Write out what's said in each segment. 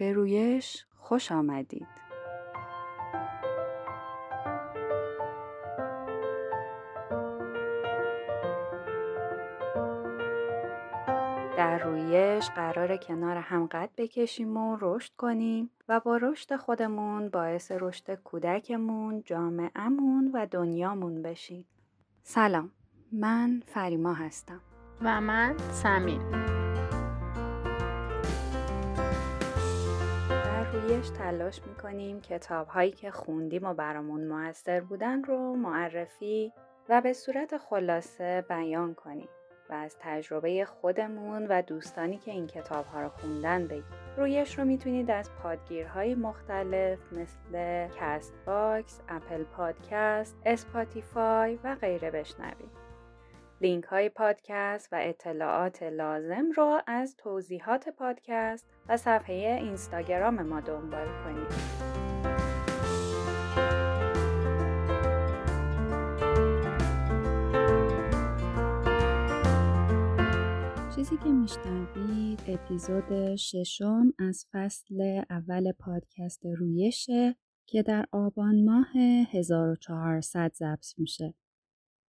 به رویش خوش آمدید. در رویش قرار کنار هم قد بکشیم و رشد کنیم و با رشد خودمون باعث رشد کودکمون، جامعهمون و دنیامون بشیم. سلام، من فریما هستم. و من سمین. رویش تلاش می‌کنیم کتاب هایی که خوندیم و برامون موثر بودن رو معرفی و به صورت خلاصه بیان کنیم و از تجربه خودمون و دوستانی که این کتاب ها رو خوندن بگیم. رویش رو می‌تونید از پادگیرهای مختلف مثل Castbox، Apple Podcast، Spotify و غیره بشنوید. لینک های پادکست و اطلاعات لازم رو از توضیحات پادکست و صفحه اینستاگرام ما دنبال کنید. چیزی که میشنوید اپیزود ششم از فصل اول پادکست رویشه که در آبان ماه 1400 ضبط میشه.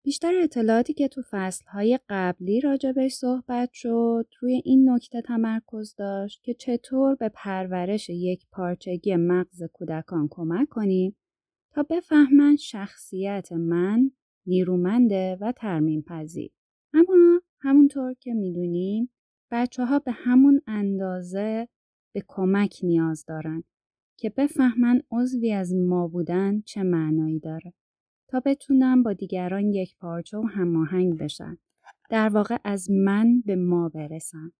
بیشتر اطلاعاتی که تو فصلهای قبلی راجبش صحبت شد روی این نکته تمرکز داشت که چطور به پرورش یک پارچگی مغز کودکان کمک کنیم تا بفهمن شخصیت من نیرومنده و ترمیم پذیر. اما همونطور که می‌دونین بچه ها به همون اندازه به کمک نیاز دارن که بفهمن عضوی از ما بودن چه معنایی داره. تا بتونم با دیگران یک پارچه و هماهنگ بشن. در واقع از من به ما برسن.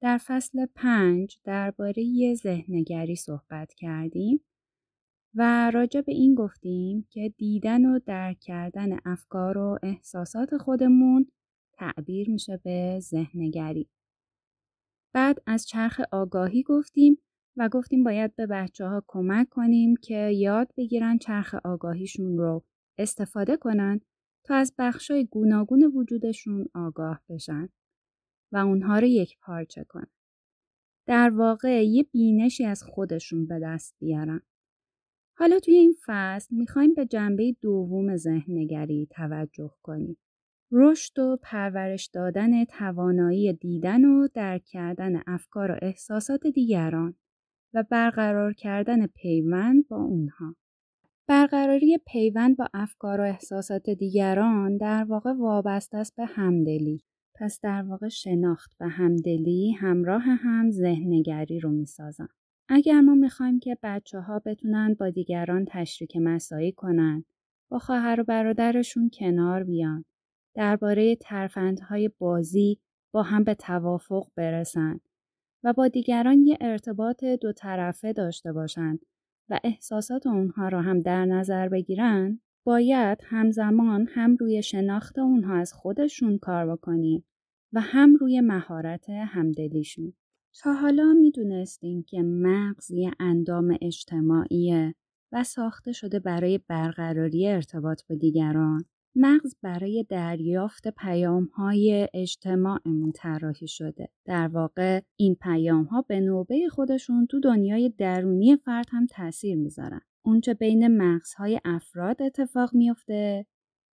در فصل پنج درباره ذهنگری صحبت کردیم و راجع به این گفتیم که دیدن و درک کردن افکار و احساسات خودمون تعبیر میشه به ذهنگری. بعد از چرخ آگاهی گفتیم و گفتیم باید به بچه ها کمک کنیم که یاد بگیرن چرخ آگاهیشون رو استفاده کنن تا از بخشای گوناگون وجودشون آگاه بشن و اونها رو یک پارچه کنن. در واقع یه بینشی از خودشون به دست بیارن. حالا توی این فصل می‌خوایم به جنبه دوم ذهنگری توجه کنیم. رشد و پرورش دادن توانایی دیدن و درک کردن افکار و احساسات دیگران و برقرار کردن پیوند با اونها. برقراری پیوند با افکار و احساسات دیگران در واقع وابسته است به همدلی. پس در واقع شناخت و همدلی همراه هم ذهنگری رو می‌سازن. اگر ما می‌خوایم که بچه ها بتونن با دیگران تشریک مسایی کنن، با خواهر و برادرشون کنار بیان، درباره ترفندهای بازی با هم به توافق برسن و با دیگران یه ارتباط دو طرفه داشته باشند و احساسات اونها را هم در نظر بگیرن باید همزمان هم روی شناخت اونها از خودشون کار بکنیم و هم روی مهارت همدلیشون. تا حالا می‌دونستیم که مغز یه اندام اجتماعیه و ساخته شده برای برقراری ارتباط با دیگران مغز برای دریافت پیام های اجتماعمون طراحی شده. در واقع این پیام ها به نوبه خودشون تو دنیای درونی فرد هم تاثیر می‌ذارن. اونچه بین مغزهای افراد اتفاق میافته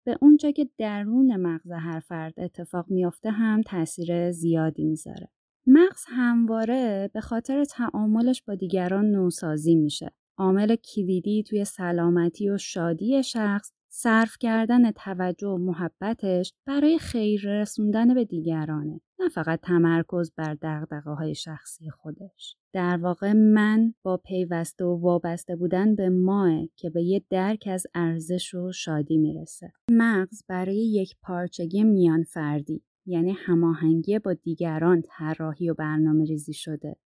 به اونجا که درون مغز هر فرد اتفاق میافته هم تاثیر زیادی می‌ذاره. مغز همواره به خاطر تعاملش با دیگران نوسازی میشه. عامل کلیدی توی سلامتی و شادی شخص صرف کردن توجه و محبتش برای خیر رسوندن به دیگرانه نه فقط تمرکز بر دقدقه های شخصی خودش. در واقع من با پیوسته و وابسته بودن به ماه که به یه درک از ارزش و شادی می‌رسه. مغز برای یک پارچگی میان فردی یعنی هماهنگی با دیگران طراحی و برنامه ریزی شده.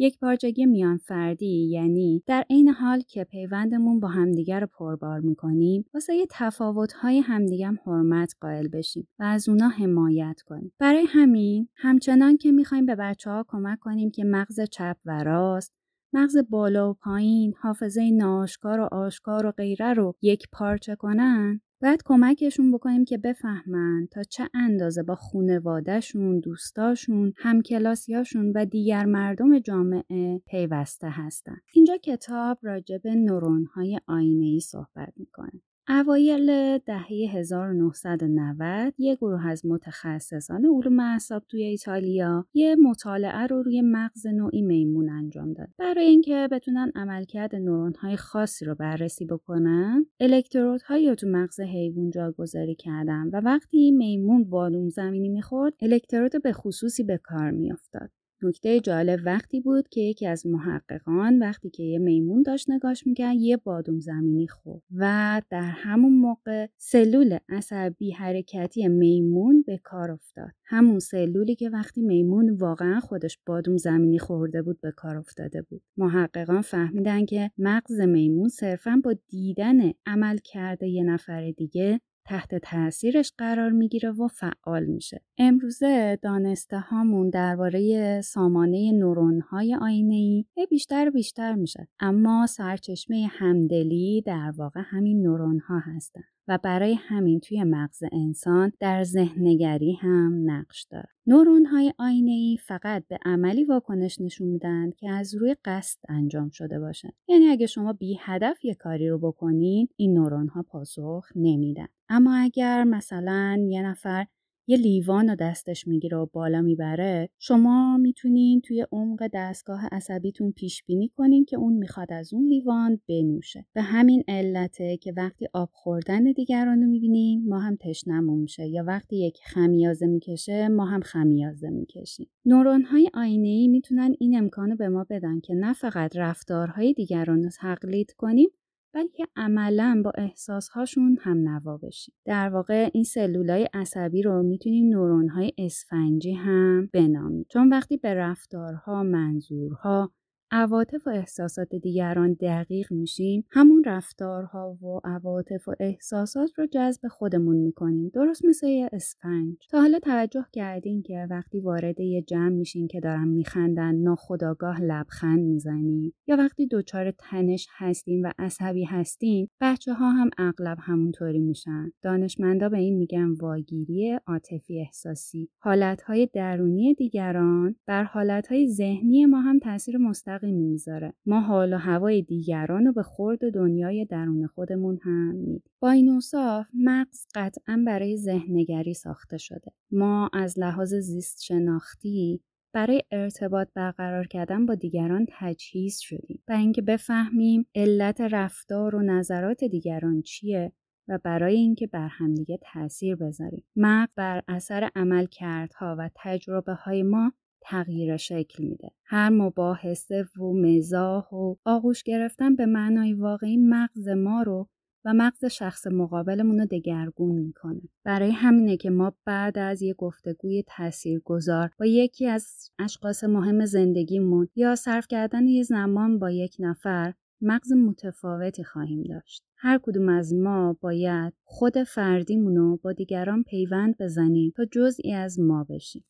یک پارچگی میان فردی یعنی در عین حال که پیوندمون با همدیگر رو پربار می‌کنیم واسه تفاوت‌های همدیگه هم حرمت قائل بشیم و از اونا حمایت کنیم. برای همین همچنان که می‌خوایم به بچه ها کمک کنیم که مغز چپ و راست مغز بالا و پایین، حافظه ناشکار و آشکار و غیره رو یک پارچه کنن، باید کمکشون بکنیم که بفهمن تا چه اندازه با خونوادهشون، دوستاشون، همکلاسیاشون و دیگر مردم جامعه پیوسته هستن. اینجا کتاب راجع به نورونهای آینه صحبت می‌کنه. اوایل دهه 1990 یه گروه از متخصصان علوم اعصاب توی ایتالیا یه مطالعه رو روی مغز نوعی میمون انجام داد. برای اینکه بتونن عملکرد نورون‌های خاصی رو بررسی بکنن، الکترودهایی رو تو مغز حیوان جاگذاری کردن و وقتی میمون بالوم زمینی می‌خورد، الکترود به خصوصی به کار میافتاد. نکته جالب وقتی بود که یکی از محققان وقتی که یه میمون داشت نگاش می‌کرد یه بادوم زمینی خورد و در همون موقع سلول عصبی حرکتی میمون به کار افتاد. همون سلولی که وقتی میمون واقعا خودش بادوم زمینی خورده بود به کار افتاده بود. محققان فهمیدن که مغز میمون صرفا با دیدن عمل کرده یه نفر دیگه تحت تاثیرش قرار می‌گیره و فعال میشه. امروزه دانسته هامون درباره سامانه نورون های آینه ای بیشتر و بیشتر میشه. اما سرچشمه همدلی در واقع همین نورون ها هستن. و برای همین توی مغز انسان در ذهنگری هم نقش داره. نورون های آینه ای فقط به عملی واکنش نشون میدن که از روی قصد انجام شده باشه. یعنی اگه شما بی هدف یه کاری رو بکنین این نورون ها پاسخ نمیدن. اما اگر مثلا یه نفر یه لیوان رو دستش می‌گیره و بالا می‌بره شما می‌تونین توی عمق دستگاه عصبیتون پیش بینی کنین که اون می‌خواد از اون لیوان بنوشه. به همین علته که وقتی آب خوردن دیگران رو می‌بینیم ما هم تشنمون میشه. یا وقتی یک خمیازه می‌کشه ما هم خمیازه می‌کشیم. نورون های آینه ای می‌تونن این امکانو به ما بدن که نه فقط رفتارهای دیگران رو تقلید کنیم بلکه عملا با احساسهاشون هم نوا بشیم. در واقع این سلولای عصبی رو می‌تونیم نورونهای اسفنجی هم بنامیم. چون وقتی به رفتارها منظورها عواطف و احساسات دیگران دقیق میشیم همون رفتارها و عواطف و احساسات رو جذب خودمون می‌کنیم. درست مثل یه اسفنج. تا حالا توجه کردین که وقتی وارد یه جمع میشین که دارن میخندن ناخداگاه لبخند می‌زنیم یا وقتی دچار تنش هستین و عصبی هستین بچه ها هم اغلب همونطوری میشن. دانشمندا به این میگن واگیری عاطفی احساسی. حالتهای درونی دیگران بر حالتهای ذهنی ما هم تاثیر مستقیم مستقیم می‌ذاره ما حال و هوای دیگران رو به خورد دنیای درون خودمون هم میدیم. با این اوصاف مغز قطعا برای ذهنگری ساخته شده. ما از لحاظ زیست شناختی برای ارتباط برقرار کردن با دیگران تجهیز شدیم. و اینکه بفهمیم علت رفتار و نظرات دیگران چیه و برای اینکه بر همدیگه تاثیر بذاریم. مغز بر اثر عمل کردها و تجربه های ما تغییر شکل میده. هر مباحثه و مزاح و آغوش گرفتن به معنای واقعی مغز ما رو و مغز شخص مقابلمون رو دگرگون می‌کنه. برای همینه که ما بعد از یه گفتگوی تاثیرگذار با یکی از اشخاص مهم زندگیمون یا صرف کردن یه زمان با یک نفر مغز متفاوتی خواهیم داشت. هر کدوم از ما باید خود فردیمون رو با دیگران پیوند بزنیم تا جزئی از ما بشیم.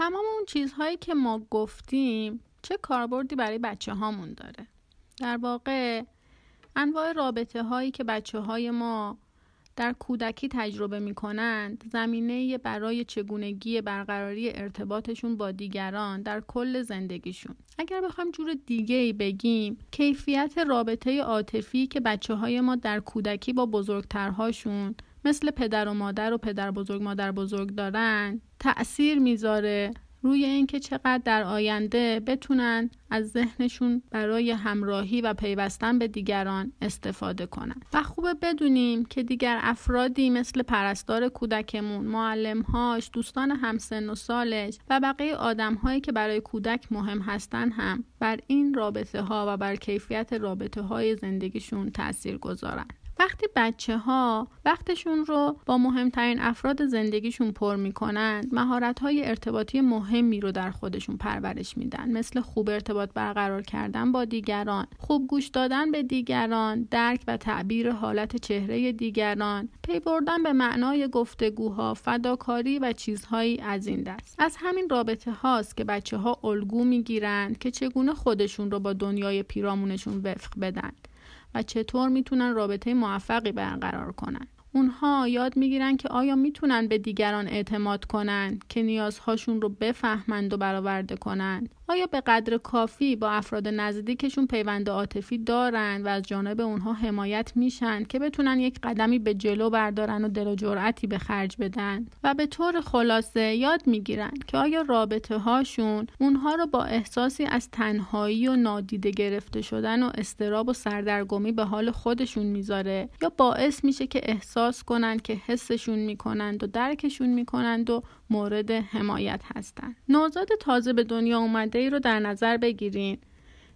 تمام اون چیزهایی که ما گفتیم چه کاربردی برای بچه هامون داره؟ در واقع انواع رابطه هایی که بچه های ما در کودکی تجربه می کنند زمینه برای چگونگی برقراری ارتباطشون با دیگران در کل زندگیشون. اگر بخوایم جور دیگه ای بگیم کیفیت رابطه عاطفی که بچه های ما در کودکی با بزرگترهاشون مثل پدر و مادر و پدر بزرگ مادر بزرگ دارن تأثیر می‌ذاره روی اینکه چقدر در آینده بتونن از ذهنشون برای همراهی و پیوستن به دیگران استفاده کنن. و خوبه بدونیم که دیگر افرادی مثل پرستار کودکمون معلمهاش دوستان همسن و سالش و بقیه آدمهایی که برای کودک مهم هستن هم بر این رابطه ها و بر کیفیت رابطه های زندگیشون تأثیر گذارن وقتی بچه ها وقتشون رو با مهمترین افراد زندگیشون پر می‌کنن مهارت های ارتباطی مهمی رو در خودشون پرورش میدن. مثل خوب ارتباط برقرار کردن با دیگران خوب گوش دادن به دیگران درک و تعبیر حالت چهره دیگران پی بردن به معنای گفتگوها فداکاری و چیزهایی از این دست. از همین رابطه هاست که بچه ها الگو می‌گیرند که چگونه خودشون رو با دنیای پیرامونشون وفق بدن. و چطور می‌تونن رابطه موفقی برقرار کنن. اونها یاد می‌گیرن که آیا می‌تونن به دیگران اعتماد کنن که نیازهاشون رو بفهمند و برآورده کنند آیا به قدر کافی با افراد نزدیکشون پیوند عاطفی دارن و از جانب اونها حمایت میشن که بتونن یک قدمی به جلو بردارن و دل و جرأتی به خرج بدن؟ و به طور خلاصه یاد می‌گیرن که آیا رابطه هاشون اونها رو با احساسی از تنهایی و نادیده گرفته شدن و استراب و سردرگمی به حال خودشون می‌ذاره؟ یا باعث میشه که احساس کنند که حسشون می‌کنند و درکشون می‌کنند و مورد حمایت هستند. نوزاد تازه به دنیا اومده ای رو در نظر بگیرین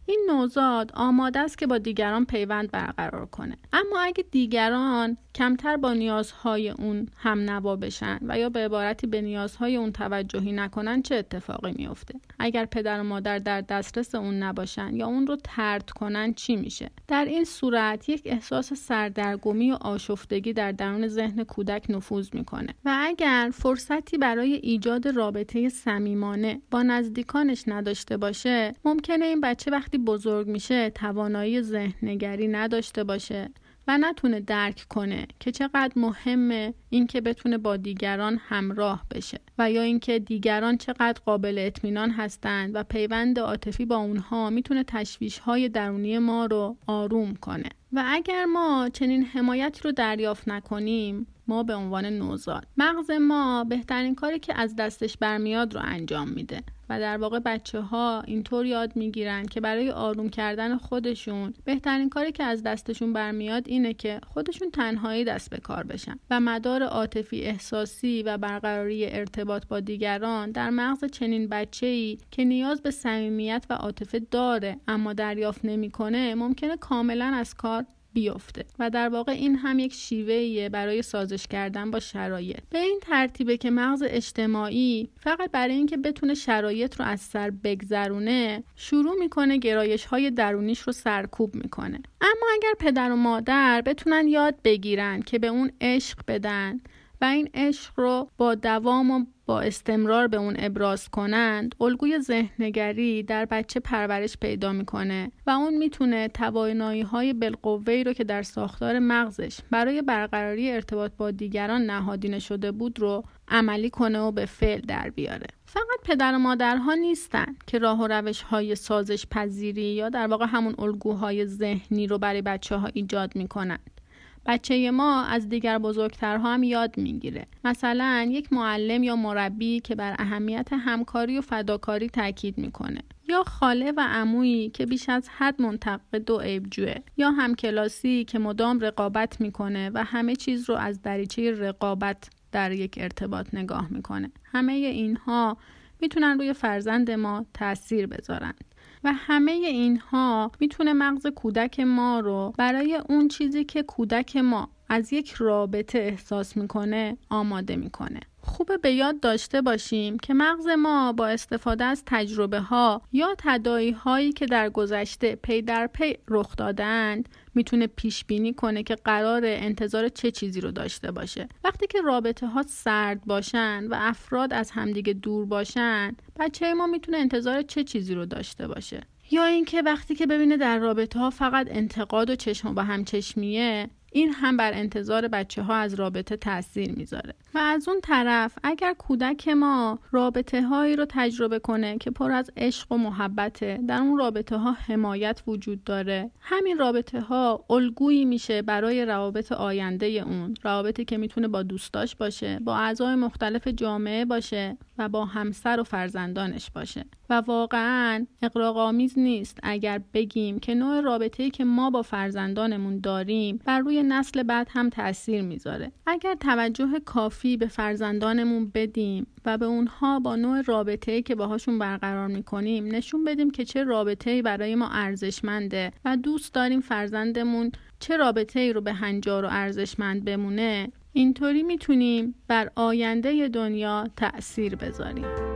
این نوزاد آماده است که با دیگران پیوند برقرار کنه. اما اگه دیگران کمتر با نیازهای اون هم نوا بشن و یا به عبارتی به نیازهای اون توجهی نکنن چه اتفاقی میفته اگر پدر و مادر در دسترس اون نباشن یا اون رو ترد کنن چی میشه؟ در این صورت یک احساس سردرگمی و آشفتگی در درون ذهن کودک نفوذ می‌کنه. و اگر فرصتی برای ایجاد رابطه صمیمانه با نزدیکانش نداشته باشه ممکنه این بچه وقتی بزرگ میشه توانایی ذهننگری نداشته باشه و نتونه درک کنه که چقدر مهمه اینکه بتونه با دیگران همراه بشه و یا اینکه دیگران چقدر قابل اطمینان هستند و پیوند عاطفی با اونها می‌تونه تشویش های درونی ما رو آروم کنه. و اگر ما چنین حمایتی رو دریافت نکنیم ما به عنوان نوزاد. مغز ما بهترین کاری که از دستش برمیاد رو انجام میده و در واقع بچه ها اینطور یاد می‌گیرن که برای آروم کردن خودشون بهترین کاری که از دستشون برمیاد اینه که خودشون تنهایی دست به کار بشن و مدار عاطفی احساسی و برقراری ارتباط با دیگران در مغز چنین بچه ای که نیاز به صمیمیت و عاطفه داره اما دریافت نمی‌کنه ممکنه کاملا از کار بیفته و در واقع این هم یک شیوه برای سازش کردن با شرایط. به این ترتیبه که مغز اجتماعی فقط برای اینکه بتونه شرایط رو از سر بگذرونه شروع می‌کنه گرایش های درونیش رو سرکوب می‌کنه. اما اگر پدر و مادر بتونن یاد بگیرن که به اون عشق بدن این عشق رو با دوام و با استمرار به اون ابراز کنند الگوی ذهنگری در بچه پرورش پیدا می‌کنه و اون می‌تونه توانایی های بالقوه رو که در ساختار مغزش برای برقراری ارتباط با دیگران نهادینه شده بود رو عملی کنه و به فعل در بیاره. فقط پدر و مادرها نیستن که راه و روش های سازش پذیری یا در واقع همون الگوهای ذهنی رو برای بچه ها ایجاد می‌کنن. بچه ما از دیگر بزرگترها هم یاد می‌گیره. مثلا یک معلم یا مربی که بر اهمیت همکاری و فداکاری تاکید می‌کنه. یا خاله و عمویی که بیش از حد منتقد و عیبجوه یا همکلاسی که مدام رقابت می‌کنه و همه چیز رو از دریچه رقابت در یک ارتباط نگاه می‌کنه. همه اینها می‌تونن روی فرزند ما تاثیر بذارند و همه اینها می‌تونه مغز کودک ما رو برای اون چیزی که کودک ما از یک رابطه احساس می‌کنه آماده می‌کنه. خوبه به یاد داشته باشیم که مغز ما با استفاده از تجربه ها یا تدایی هایی که در گذشته پی در پی رخ دادند می‌تونه پیش بینی کنه که قرار انتظار چه چیزی رو داشته باشه. وقتی که رابطه ها سرد باشن و افراد از همدیگه دور باشن بچه ما می‌تونه انتظار چه چیزی رو داشته باشه. یا اینکه وقتی که ببینه در رابطه ها فقط انتقاد و چشم با هم چشمیه این هم بر انتظار بچه ها از رابطه تاثیر می‌ذاره. و از اون طرف اگر کودک ما رابطه هایی رو تجربه کنه که پر از عشق و محبته در اون رابطه ها حمایت وجود داره. همین رابطه ها الگویی میشه برای روابط آینده اون روابطی که می‌تونه با دوستاش باشه با اعضای مختلف جامعه باشه و با همسر و فرزندانش باشه. و واقعا اقراق‌آمیز نیست اگر بگیم که نوع رابطه‌ای که ما با فرزندانمون داریم بر روی نسل بعد هم تاثیر می‌ذاره. اگر توجه کافی به فرزندانمون بدیم و به اونها با نوع رابطه‌ای که باهاشون برقرار می‌کنیم نشون بدیم که چه رابطه‌ای برای ما ارزشمنده و دوست داریم فرزندمون چه رابطه ای رو به هنجار و ارزشمند بمونه اینطوری می‌تونیم بر آینده دنیا تأثیر بذاریم.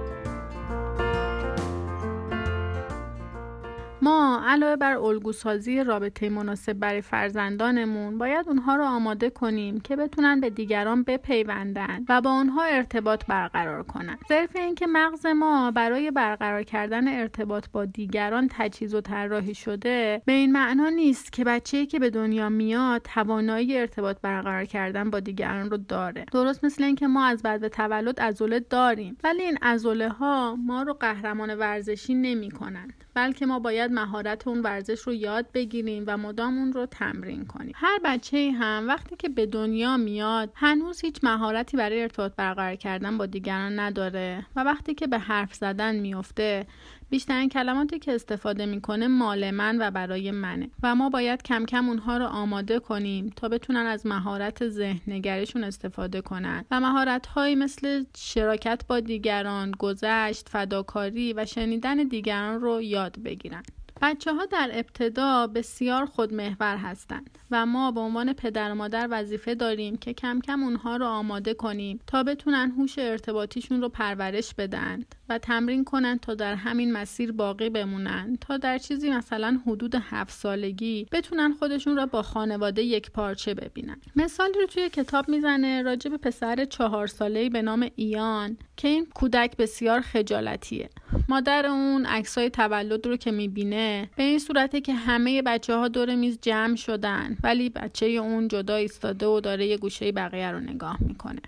ما علاوه بر الگوسازی رابطه مناسب برای فرزندانمون باید اونها رو آماده کنیم که بتونن به دیگران بپیوندن و با اونها ارتباط برقرار کنن. صرف اینکه مغز ما برای برقرار کردن ارتباط با دیگران تجهیز و طراحی شده به این معنا نیست که بچه‌ای که به دنیا میاد توانایی ارتباط برقرار کردن با دیگران رو داره. درست مثل اینکه ما از بعد به تولد عضله داریم ولی این عضله ها ما رو قهرمان ورزشی نمی‌کنن بلکه ما باید مهارت اون ورزش رو یاد بگیریم و مدام اون رو تمرین کنیم. هر بچه هم وقتی که به دنیا میاد هنوز هیچ مهارتی برای ارتباط برقرار کردن با دیگران نداره و وقتی که به حرف زدن میفته بیشترین کلماتی که استفاده می‌کنه مال من و برای منه. و ما باید کم کم اونها رو آماده کنیم تا بتونن از مهارت ذهن نگریشون استفاده کنن. و مهارت هایی مثل شراکت با دیگران، گذشت، فداکاری و شنیدن دیگران رو یاد بگیرن. بچه ها در ابتدا بسیار خودمحور هستند و ما به عنوان پدر و مادر وظیفه داریم که کم کم اونها رو آماده کنیم تا بتونن هوش ارتباطیشون رو پرورش بدن و تمرین کنن تا در همین مسیر باقی بمونن. تا در چیزی مثلا حدود هفت سالگی بتونن خودشون را با خانواده یک پارچه ببینن. مثالی رو توی کتاب می‌زنه راجع به پسر چهار ساله‌ای به نام ایان که این کودک بسیار خجالتیه. مادر اون عکسای تولد رو که می‌بینه به این صورته که همه بچه ها دور میز جمع شدن ولی بچه اون جدا ایستاده و داره یه گوشه بقیه رو نگاه می‌کنه.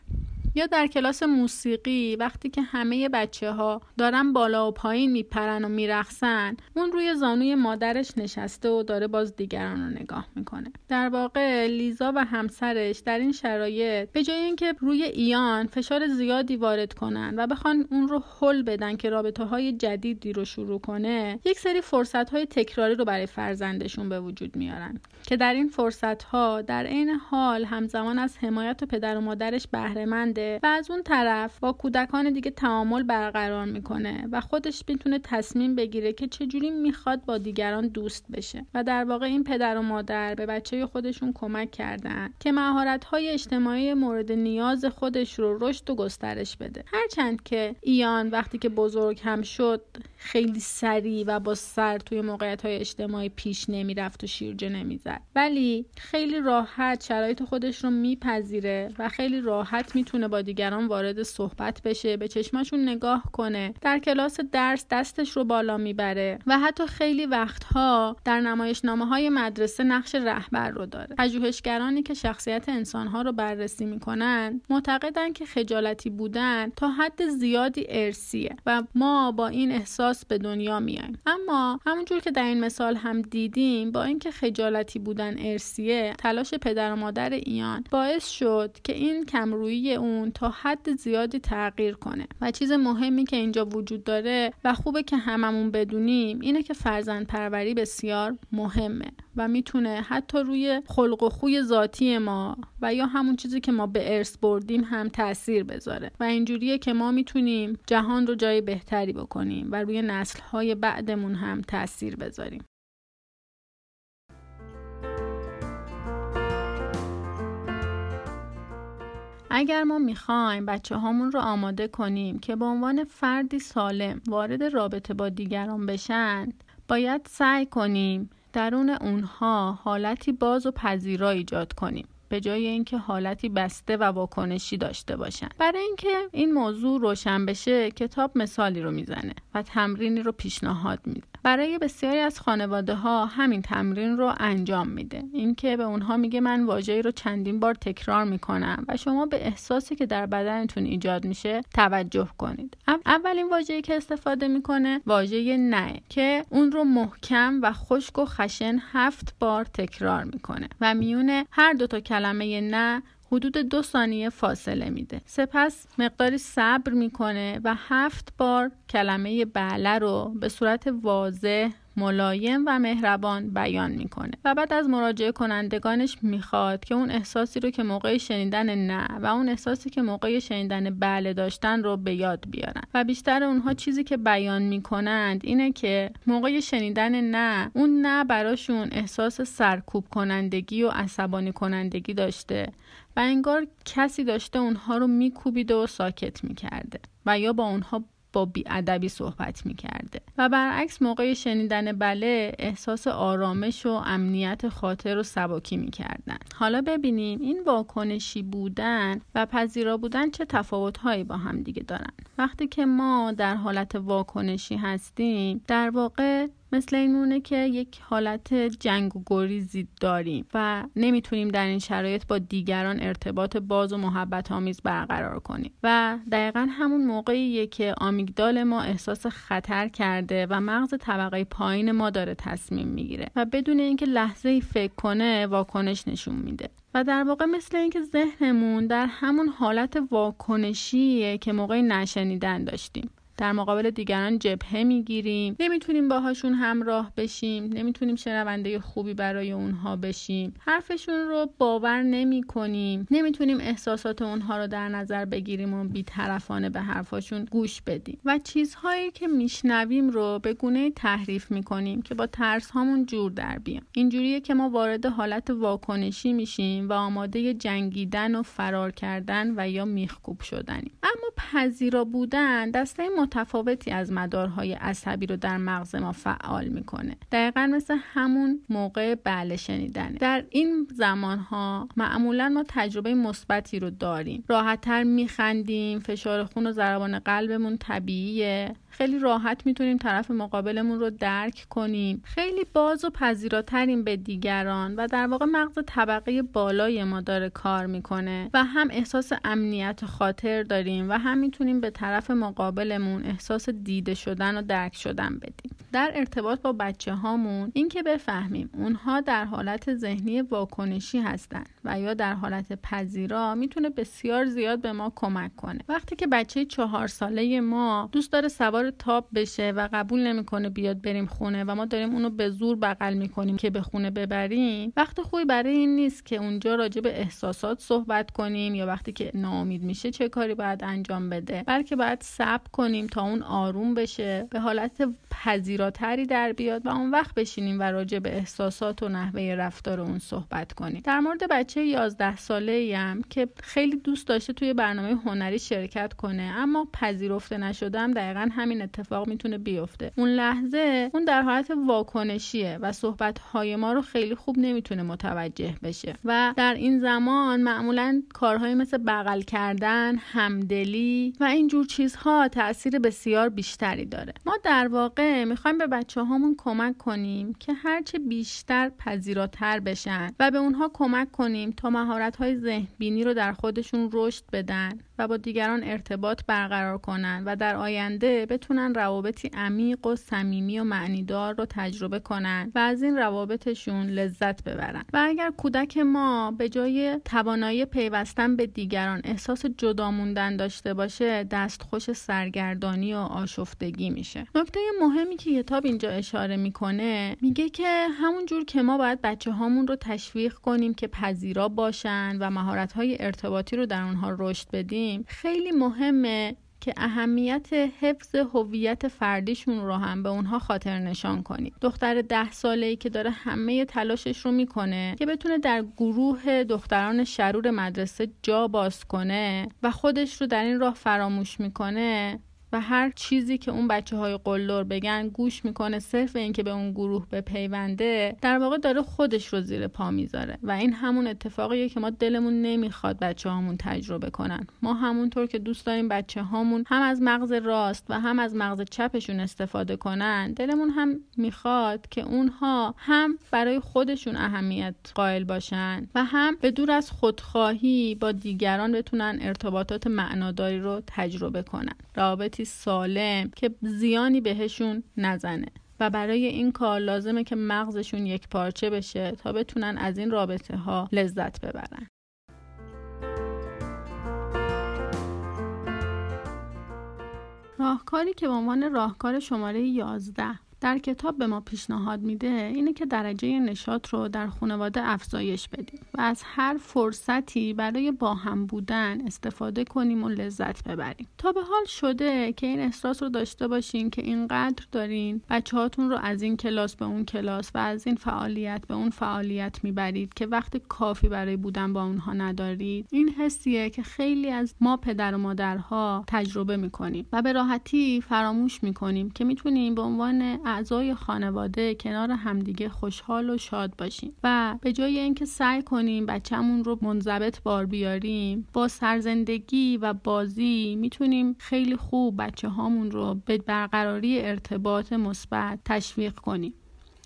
یا در کلاس موسیقی وقتی که همه بچه ها دارن بالا و پایین میپرن و میرخسن اون روی زانوی مادرش نشسته و داره باز دیگران رو نگاه می‌کنه. در واقع لیزا و همسرش در این شرایط به جای اینکه روی ایان فشار زیادی وارد کنن و بخوان اون رو حل بدن که رابطه های جدیدی رو شروع کنه یک سری فرصت های تکراری رو برای فرزندشون به وجود میارن که در این فرصت ها در عین حال همزمان از حمایت و پدر و مادرش بهره و از اون طرف با کودکان دیگه تعامل برقرار می‌کنه و خودش می‌تونه تصمیم بگیره که چجوری می‌خواد با دیگران دوست بشه و در واقع این پدر و مادر به بچه خودشون کمک کردن که مهارت های اجتماعی مورد نیاز خودش رو رشد و گسترش بده. هرچند که ایان وقتی که بزرگ هم شد خیلی سریع و با سر توی موقعیت های اجتماعی پیش نمی‌رفت و شیرجه نمی‌زد. ولی خیلی راحت شرایط خودش رو میپذیره و خیلی راحت می‌تونه با دیگران وارد صحبت بشه به چشماشون نگاه کنه. در کلاس درس دستش رو بالا می‌بره و حتی خیلی وقتها در نمایشنامه های مدرسه نقش رهبر رو داره. پژوهشگرانی که شخصیت انسانها رو بررسی می‌کنن معتقدن که خجالتی بودن تا حد زیادی ارسیه و ما با این احساس به دنیا میایم اما همونجور که در این مثال هم دیدیم با اینکه خجالتی بودن ارسیه تلاش پدر و مادر ایان باعث شد که این کمرویی اون تا حد زیادی تغییر کنه. و چیز مهمی که اینجا وجود داره و خوبه که هممون بدونیم اینه که فرزند پروری بسیار مهمه و می‌تونه حتی روی خلق و خوی ذاتی ما و یا همون چیزی که ما به ارث بردیم هم تاثیر بذاره. و اینجوریه که ما می‌تونیم جهان رو جای بهتری بکنیم و روی نسلهای بعدمون هم تاثیر بذاریم. اگر ما می‌خوایم بچه هامون رو آماده کنیم که به عنوان فردی سالم وارد رابطه با دیگران بشن باید سعی کنیم درون اونها حالتی باز و پذیرا ایجاد کنیم به جای اینکه حالتی بسته و واکنشی داشته باشن. برای اینکه این موضوع روشن بشه کتاب مثالی رو می‌زنه و تمرینی رو پیشنهاد میده. برای بسیاری از خانواده ها همین تمرین رو انجام میده. اینکه به اونها میگه من واژه‌ای رو چندین بار تکرار می‌کنم و شما به احساسی که در بدنتون ایجاد میشه توجه کنید. اولین واژه‌ای که استفاده می‌کنه واژه نه که اون رو محکم و خشک و خشن هفت بار تکرار می‌کنه و میونه هر دو تا کلمه نه حدود دو ثانیه فاصله میده. سپس مقداری صبر می‌کنه و هفت بار کلمه بله رو به صورت واضح ملایم و مهربان بیان می‌کنه و بعد از مراجعه کنندگانش می‌خواد که اون احساسی رو که موقع شنیدن نه و اون احساسی که موقع شنیدن بله داشتن رو به یاد بیارن. و بیشتر اونها چیزی که بیان می‌کنند اینه که موقع شنیدن نه اون نه براشون احساس سرکوب کنندگی و عصبانی کنندگی داشته و انگار کسی داشته اونها رو میکوبیده و ساکت می‌کرده و یا با اونها با بیادبی صحبت می‌کرده. و برعکس موقع شنیدن بله احساس آرامش و امنیت خاطر و سباکی می‌کردن. حالا ببینیم این واکنشی بودن و پذیرا بودن چه تفاوتهایی با هم دیگه دارن. وقتی که ما در حالت واکنشی هستیم در واقع مثل این مونه که یک حالت جنگ و گریزی داریم و نمی‌تونیم در این شرایط با دیگران ارتباط باز و محبت آمیز برقرار کنیم. و دقیقا همون موقعیه که آمیگدال ما احساس خطر کرده و مغز طبقه پایین ما داره تصمیم می‌گیره و بدون اینکه لحظه ای فکر کنه واکنش نشون میده. و در واقع مثل اینکه ذهنمون در همون حالت واکنشیه که موقع نشنیدن داشتیم. در مقابل دیگران جبهه می‌گیریم. نمی‌تونیم باهاشون همراه بشیم. نمی‌تونیم شنونده خوبی برای اونها بشیم. حرفشون رو باور نمی کنیم نمی‌تونیم احساسات اونها رو در نظر بگیریم و بیطرفانه به حرفاشون گوش بدیم. و چیزهایی که میشنویم رو به گونه تحریف می‌کنیم که با ترس هامون جور در بیام اینجوریه که ما وارد حالت واکنشی میشیم و آماده جنگیدن و فرار کردن و یا میخکوب شدنیم. اما پذیرا بودن دسته متفاوتی از مدارهای عصبی رو در مغز ما فعال می‌کنه. دقیقا مثل همون موقع بله شنیدنه. در این زمان ها معمولا ما تجربه مثبتی رو داریم. راحتتر میخندیم فشار خون و ضربان قلبمون طبیعیه. خیلی راحت می‌تونیم طرف مقابلمون رو درک کنیم. خیلی باز و پذیراتریم به دیگران و در واقع مغز طبقه بالای ما داره کار می‌کنه و هم احساس امنیت خاطر داریم و هم می‌تونیم به طرف مقابلمون احساس دیده شدن و درک شدن بدیم. در ارتباط با بچه هامون اینکه بفهمیم اونها در حالت ذهنی واکنشی هستن و یا در حالت پذیرا می‌تونه بسیار زیاد به ما کمک کنه. وقتی که بچه چهار ساله ما دوست داره سوار تاپ بشه و قبول نمی‌کنه بیاد بریم خونه و ما داریم اونو به زور بغل می‌کنیم که به خونه ببریم وقت خوبی برای این نیست که اونجا راجع به احساسات صحبت کنیم یا وقتی که ناامید میشه چه کاری باید انجام بده. بلکه باید صبر کنیم تا اون آروم بشه به حالت پذیراتری در بیاد و اون وقت بشینیم و راجع به احساسات و نحوه رفتار اون صحبت کنیم. در مورد بچه 11 ساله هم که خیلی دوست داشته توی برنامه هنری شرکت کنه اما پذیرفته نشدم دقیقا همین اتفاق می‌تونه بیفته. اون لحظه اون در حالت واکنشیه و صحبت های ما رو خیلی خوب نمی‌تونه متوجه بشه. و در این زمان معمولا کارهایی مثل بغل کردن همدلی و اینجور چیزها تاثیر بسیار بیشتری داره. ما در واقع می‌خوایم به بچه هامون کمک کنیم که هرچه بیشتر پذیراتر بشن و به اونها کمک کنیم تا مهارت های ذهن بینی رو در خودشون رشد بدن. و با دیگران ارتباط برقرار کنن و در آینده بتونن روابطی عمیق و صمیمی و معنیدار رو تجربه کنن و از این روابطشون لذت ببرن. و اگر کودک ما به جای توانایی پیوستن به دیگران احساس جدا موندن داشته باشه دستخوش سرگردانی و آشفتگی میشه. نکته مهمی که کتاب اینجا اشاره می‌کنه میگه که همون جور که ما باید بچه هامون رو تشویق کنیم که پذیرا باشن و مهارت های ارتباطی رو در اونها رشد بدیم خیلی مهمه که اهمیت حفظ هویت فردیشون رو هم به اونها خاطر نشان کنید. دختر ده ساله ای که داره همه تلاشش رو می‌کنه که بتونه در گروه دختران شرور مدرسه جا باز کنه و خودش رو در این راه فراموش می‌کنه و هر چیزی که اون بچه های قلدر بگن گوش می‌کنه صرف اینکه به اون گروه به پیونده در واقع داره خودش رو زیر پا می‌ذاره و این همون اتفاقیه که ما دلمون نمی‌خواد بچه هامون تجربه کنن. ما همونطور که دوست داریم بچه هامون هم از مغز راست و هم از مغز چپشون استفاده کنن دلمون هم می‌خواد که اونها هم برای خودشون اهمیت قائل باشن و هم به دور از خودخواهی با دیگران بتونن ارتباطات معناداری رو تجربه کنن. رابطی محیطی سالم که زیانی بهشون نزنه و برای این کار لازمه که مغزشون یک پارچه بشه تا بتونن از این رابطه ها لذت ببرن. راهکاری که به عنوان راهکار شماره 11 در کتاب به ما پیشنهاد میده اینه که درجه نشاط رو در خانواده افزایش بدیم و از هر فرصتی برای با هم بودن استفاده کنیم و لذت ببریم. تا به حال شده که این احساس رو داشته باشین که اینقدر دارین بچه هاتون رو از این کلاس به اون کلاس و از این فعالیت به اون فعالیت می‌برید که وقت کافی برای بودن با اونها ندارید این حسیه که خیلی از ما پدر و مادرها تجربه می‌کنیم و به راحتی فراموش می‌کنیم که می‌تونیم به عنوان اعضای خانواده کنار همدیگه خوشحال و شاد باشیم و به جای اینکه سعی کنیم بچهمون رو منضبط بار بیاریم با سرزندگی و بازی می‌تونیم خیلی خوب بچه هامون رو به برقراری ارتباط مثبت تشویق کنیم.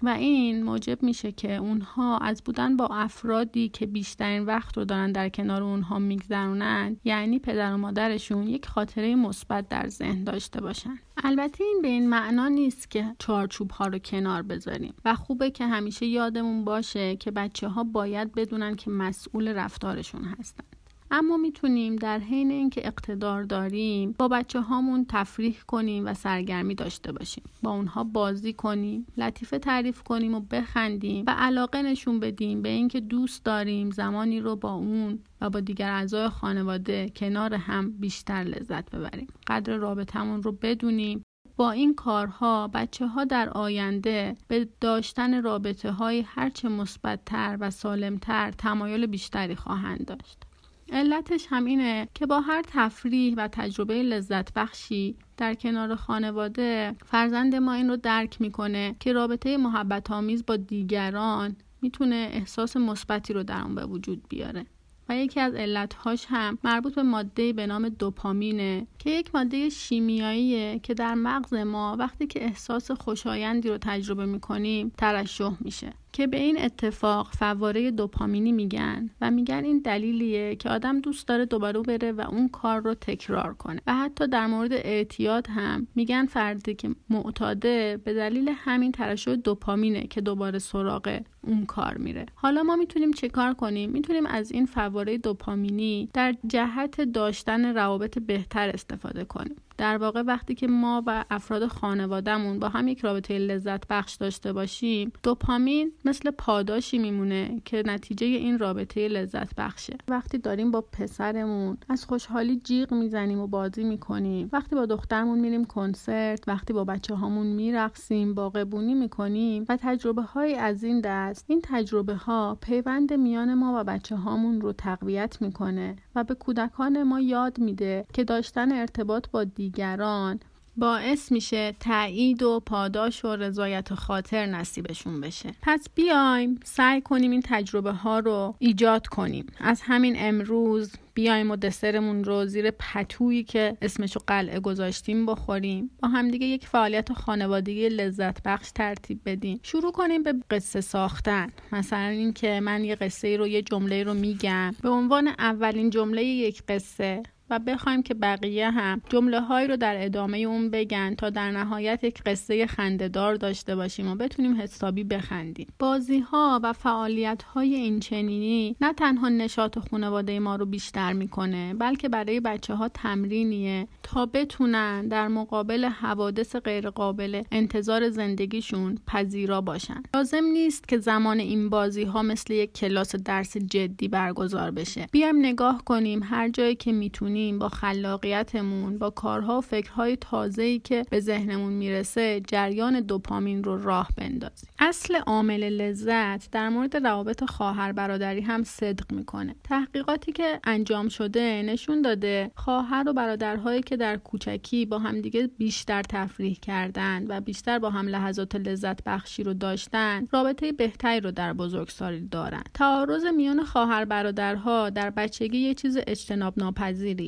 و این موجب میشه که اونها از بودن با افرادی که بیشترین وقت رو دارن در کنار اونها میگذرونن یعنی پدر و مادرشون یک خاطره مثبت در ذهن داشته باشن. البته این به این معنا نیست که چارچوب ها رو کنار بذاریم و خوبه که همیشه یادمون باشه که بچه ها باید بدونن که مسئول رفتارشون هستن. اما می‌تونیم در حین اینکه اقتدار داریم با بچه هامون تفریح کنیم و سرگرمی داشته باشیم. با اونها بازی کنیم لطیفه تعریف کنیم و بخندیم و علاقه نشون بدیم به اینکه دوست داریم زمانی رو با اون و با دیگر اعضای خانواده کنار هم بیشتر لذت ببریم. قدر رابطمون رو بدونیم. با این کارها بچه ها در آینده به داشتن رابطه های هرچه مثبتتر و سالمتر تمایل بیشتری خواهند داشت. علتش هم اینه که با هر تفریح و تجربه لذت بخشی در کنار خانواده فرزند ما این رو درک می‌کنه که رابطه محبت آمیز با دیگران می‌تونه احساس مثبتی رو در اون به وجود بیاره. و یکی از علتهاش هم مربوط به ماده به نام دوپامینه که یک ماده شیمیاییه که در مغز ما وقتی که احساس خوشایندی رو تجربه می‌کنیم ترشح میشه. که به این اتفاق فواره دوپامینی میگن و میگن این دلیلیه که آدم دوست داره دوباره بره و اون کار رو تکرار کنه. و حتی در مورد اعتیاد هم میگن فردی که معتاده به دلیل همین ترشح دوپامینه که دوباره سراغ اون کار میره. حالا ما می‌تونیم چه کار کنیم؟ می‌تونیم از این فواره دوپامینی در جهت داشتن روابط بهتر استفاده کنیم. در واقع وقتی که ما و افراد خانوادهمون با هم یک رابطه لذت بخش داشته باشیم دوپامین مثل پاداشی میمونه که نتیجه این رابطه لذت بخشه. وقتی داریم با پسرمون از خوشحالی جیغ می‌زنیم و بازی می‌کنیم. وقتی با دخترمون میریم کنسرت وقتی با بچه هامون میرقصیم باغبونی می‌کنیم و تجربه های از این دست این تجربه ها پیوند میان ما و بچه هامون رو تقویت می‌کنه. و به کودکان ما یاد میده که داشتن ارتباط با دیگران باعث میشه تایید و پاداش و رضایت خاطر نصیبشون بشه. پس بیایم سعی کنیم این تجربه ها رو ایجاد کنیم. از همین امروز بیایم و دسرمون رو زیر پتویی که اسمشو قلعه گذاشتیم بخوریم. با همدیگه یک فعالیت خانوادگی لذت بخش ترتیب بدیم. شروع کنیم به قصه ساختن. مثلا اینکه من یه قصه رو یه جمله رو میگم. به عنوان اولین جمله یک قصه. و بخوایم که بقیه هم جمله هایی رو در ادامه اون بگن تا در نهایت یک قصه خندهدار داشته باشیم و بتونیم حسابی بخندیم. بازی ها و فعالیت های این چنینی نه تنها نشاط خانواده ما رو بیشتر می‌کنه بلکه برای بچه ها تمرینیه تا بتونن در مقابل حوادث غیرقابل انتظار زندگیشون پذیرا باشن. لازم نیست که زمان این بازی ها مثل یک کلاس درس جدی برگزار بشه. بیایم نگاه کنیم هر جایی که می‌تونیم با خلاقیتمون با کارها و فکرهای تازه‌ای که به ذهنمون می‌رسه جریان دوپامین رو راه بندازیم. اصل عامل لذت در مورد روابط خواهر برادری هم صدق می‌کنه. تحقیقاتی که انجام شده نشون داده خواهر و برادرهایی که در کوچکی با همدیگه بیشتر تفریح کردن و بیشتر با هم لحظات لذت بخشی رو داشتن رابطه بهتری رو در بزرگسالی دارن. تعارض میان خواهر برادرها در بچگی یه چیز اجتناب ناپذیریه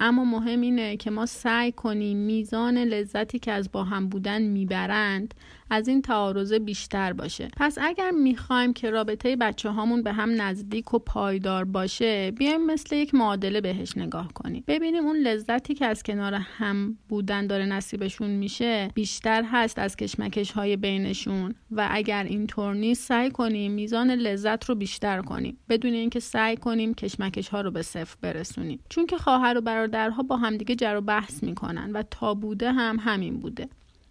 اما مهم اینه که ما سعی کنیم میزان لذتی که از با هم بودن می‌برند از این تعارض بیشتر باشه. پس اگر می‌خوایم که رابطه بچه هامون به هم نزدیک و پایدار باشه بیایم مثل یک معادله بهش نگاه کنیم. ببینیم اون لذتی که از کنار هم بودن داره نصیبشون میشه بیشتر هست از کشمکش های بینشون. و اگر اینطور نیست سعی کنیم میزان لذت رو بیشتر کنیم. بدون اینکه سعی کنیم کشمکش ها رو به صفر برسونیم. چون که خواهر و برادرها با همدیگه جر و بحث می‌کنن و تا بوده هم همین بوده.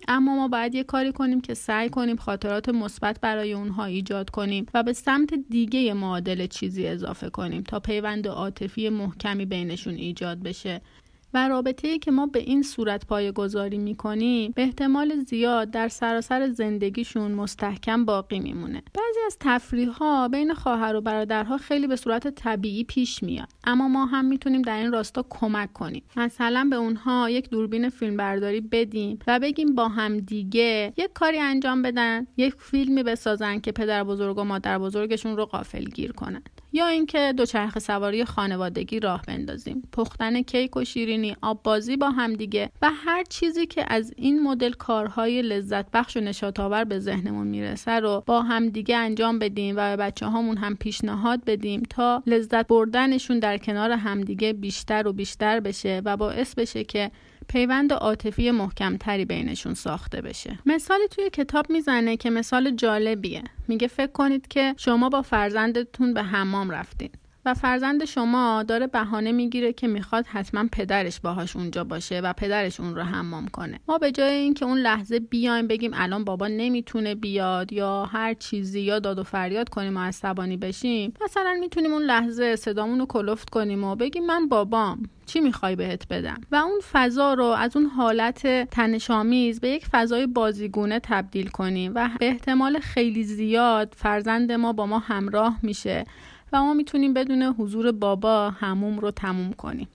اما ما باید یه کاری کنیم که سعی کنیم خاطرات مثبت برای اونها ایجاد کنیم و به سمت دیگه معادل چیزی اضافه کنیم تا پیوند عاطفی محکمی بینشون ایجاد بشه. و رابطه که ما به این صورت پای گذاری می‌کنیم به احتمال زیاد در سراسر زندگیشون مستحکم باقی میمونه. بعضی از تفریح ها بین خواهر و برادرها خیلی به صورت طبیعی پیش میاد. اما ما هم می‌تونیم در این راستا کمک کنیم. مثلا به اونها یک دوربین فیلم برداری بدیم و بگیم با هم دیگه یک کاری انجام بدن یک فیلمی بسازن که پدر بزرگ و مادر بزرگشون رو قافل گیر کنند یا اینکه دوچرخه سواری خانوادگی راه بندازیم. پختن کیک و شیرینی آب بازی با همدیگه و هر چیزی که از این مدل کارهای لذت بخش و نشاط آور به ذهنمون می‌رسه رو با همدیگه انجام بدیم و به بچه هامون هم پیشنهاد بدیم تا لذت بردنشون در کنار همدیگه بیشتر و بیشتر بشه و باعث بشه که پیوند عاطفی محکمتری بینشون ساخته بشه. مثالی توی کتاب می‌زنه که مثال جالبیه. میگه فکر کنید که شما با فرزندتون به حمام رفتین. و فرزند شما داره بهانه می‌گیره که می‌خواد حتما پدرش باهاش اونجا باشه و پدرش اون رو حمام کنه. ما به جای اینکه اون لحظه بیایم بگیم الان بابا نمی‌تونه بیاد یا هر چیزی یا داد و فریاد کنیم و عصبانی بشیم مثلا می‌تونیم اون لحظه صدامون رو کلفت کنیم و بگیم من بابام چی می‌خوای بهت بدم؟ و اون فضا رو از اون حالت تنشامیز به یک فضای بازیگونه تبدیل کنیم و به احتمال خیلی زیاد فرزند ما با ما همراه میشه. و ما می‌تونیم بدون حضور بابا هموم رو تموم کنیم.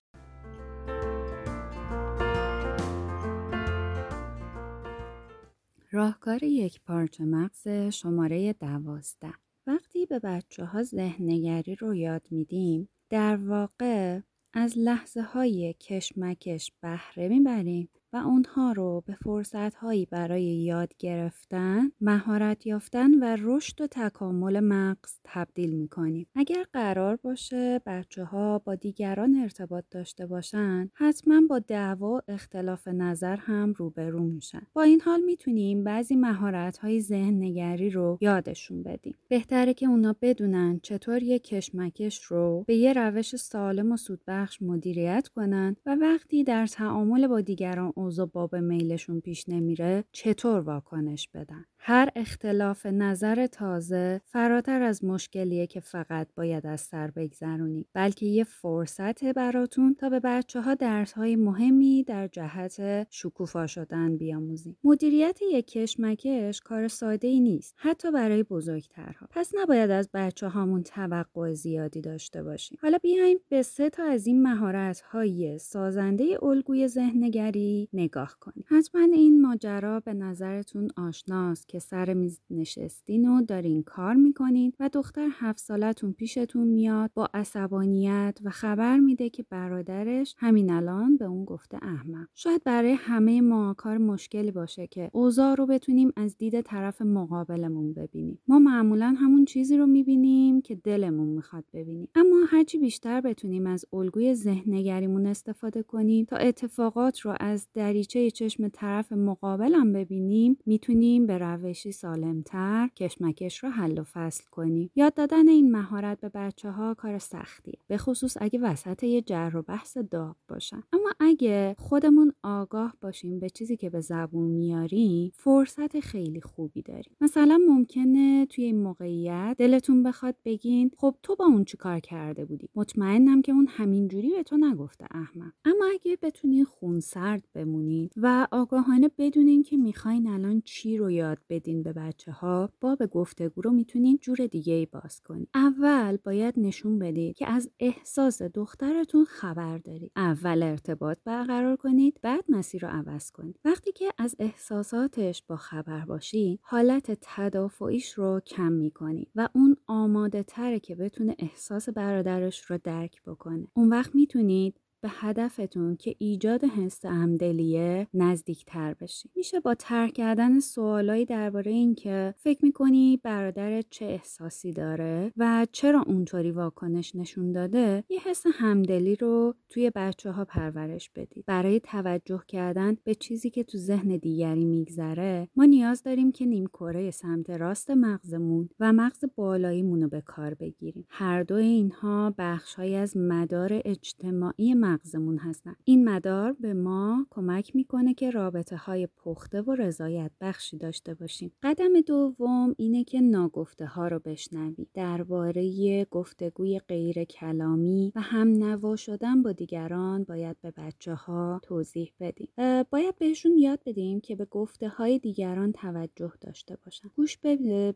راهکار یک پارچه مغز شماره دوازده. وقتی به بچه ها ذهنگری رو یاد میدیم در واقع از لحظه های کشمکش بهره می‌بریم. و اونها رو به فرصتهایی برای یاد گرفتن، مهارت یافتن و رشد و تکامل مغز تبدیل می‌کنیم. اگر قرار باشه بچه ها با دیگران ارتباط داشته باشن، حتما با دعوا اختلاف نظر هم روبرو میشن. با این حال می‌تونیم بعضی مهارت های ذهن نگری رو یادشون بدیم. بهتره که اونا بدونن چطور یک کشمکش رو به یه روش سالم و سودبخش مدیریت کنن و وقتی در تعامل با دیگران اوضاع باب میلشون پیش نمیره چطور واکنش بدن؟ هر اختلاف نظر تازه فراتر از مشکلیه که فقط باید از سر بگذرونی بلکه یه فرصت براتون تا به بچه ها درس های مهمی در جهت شکوفا شدن بیاموزیم مدیریت یک کشمکش کار ساده ای نیست حتی برای بزرگترها. پس نباید از بچه هامون توقع زیادی داشته باشیم. حالا بیایم به سه تا از این مهارت های سازنده الگوی ذهنگری نگاه کنیم حتما این ماجرا به نظرتون آشناست که سر میز نشستین و دارین کار می‌کنین و دختر هفت سالتون پیشتون میاد با عصبانیت و خبر میده که برادرش همین الان به اون گفته احمق. شاید برای همه ما کار مشکلی باشه که اوضاع رو بتونیم از دید طرف مقابلمون ببینیم. ما معمولا همون چیزی رو می‌بینیم که دلمون می‌خواد ببینیم. اما هرچی بیشتر بتونیم از الگوی ذهنگریمون استفاده کنیم تا اتفاقات رو از دریچه چشم طرف مقابلم ببینیم می‌تونیم به روشی سالمتر کشمکش رو حل و فصل کنیم. یاد دادن این مهارت به بچه ها کار سختیه به خصوص اگه وسط یه جر و بحث داغ باشن. اما اگه خودمون آگاه باشیم به چیزی که به زبون میاریم فرصت خیلی خوبی داریم. مثلا ممکنه توی این موقعیت دلتون بخواد بگین خب تو با اون چی کار کرده بودی؟ مطمئنم که اون همینجوری به تو نگفته احمق. اما اگه بتونین خونسرد بمونید و آگاهانه بدونین که می‌خواین الان چی رو یاد بدین به بچه ها باب گفتگو رو می‌تونین جور دیگه ای باز کنید اول باید نشون بدید که از احساس دخترتون خبر دارید. اول ارتباط برقرار کنید بعد مسیر رو عوض کنید. وقتی که از احساساتش با خبر باشید حالت تدافعیش رو کم می‌کنید و اون آماده تره که بتونه احساس برادرش رو درک بکنه. اون وقت می‌تونید به هدفتون که ایجاد حس همدلیه نزدیکتر بشین میشه با ترک کردن سوالایی درباره اینکه فکر می‌کنی برادرت چه احساسی داره و چرا اونطوری واکنش نشون داده یه حس همدلی رو توی بچه ها پرورش بدید. برای توجه کردن به چیزی که تو ذهن دیگری میگذره ما نیاز داریم که نیمکره سمت راست مغزمون و مغز بالاییمون رو به کار بگیریم. هر دو اینها بخشهایی از مدار اجتماعی مغزمون هستن. این مدار به ما کمک می‌کنه که رابطه های پخته و رضایت بخشی داشته باشیم. قدم دوم اینه که ناگفته ها رو بشنوی. درباره گفتگوی غیر کلامی و هم نوا شدن با دیگران باید به بچه ها توضیح بدیم. باید بهشون یاد بدیم که به گفته های دیگران توجه داشته باشن. گوش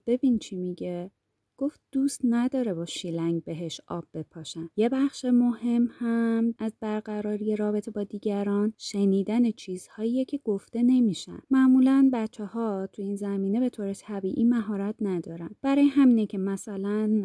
ببین چی میگه. گفت دوست نداره با شیلنگ بهش آب بپاشن یه بخش مهم هم از برقراری رابطه با دیگران شنیدن چیزهایی که گفته نمیشن. معمولا بچه ها تو این زمینه به طور طبیعی مهارت ندارن. برای همینه که مثلا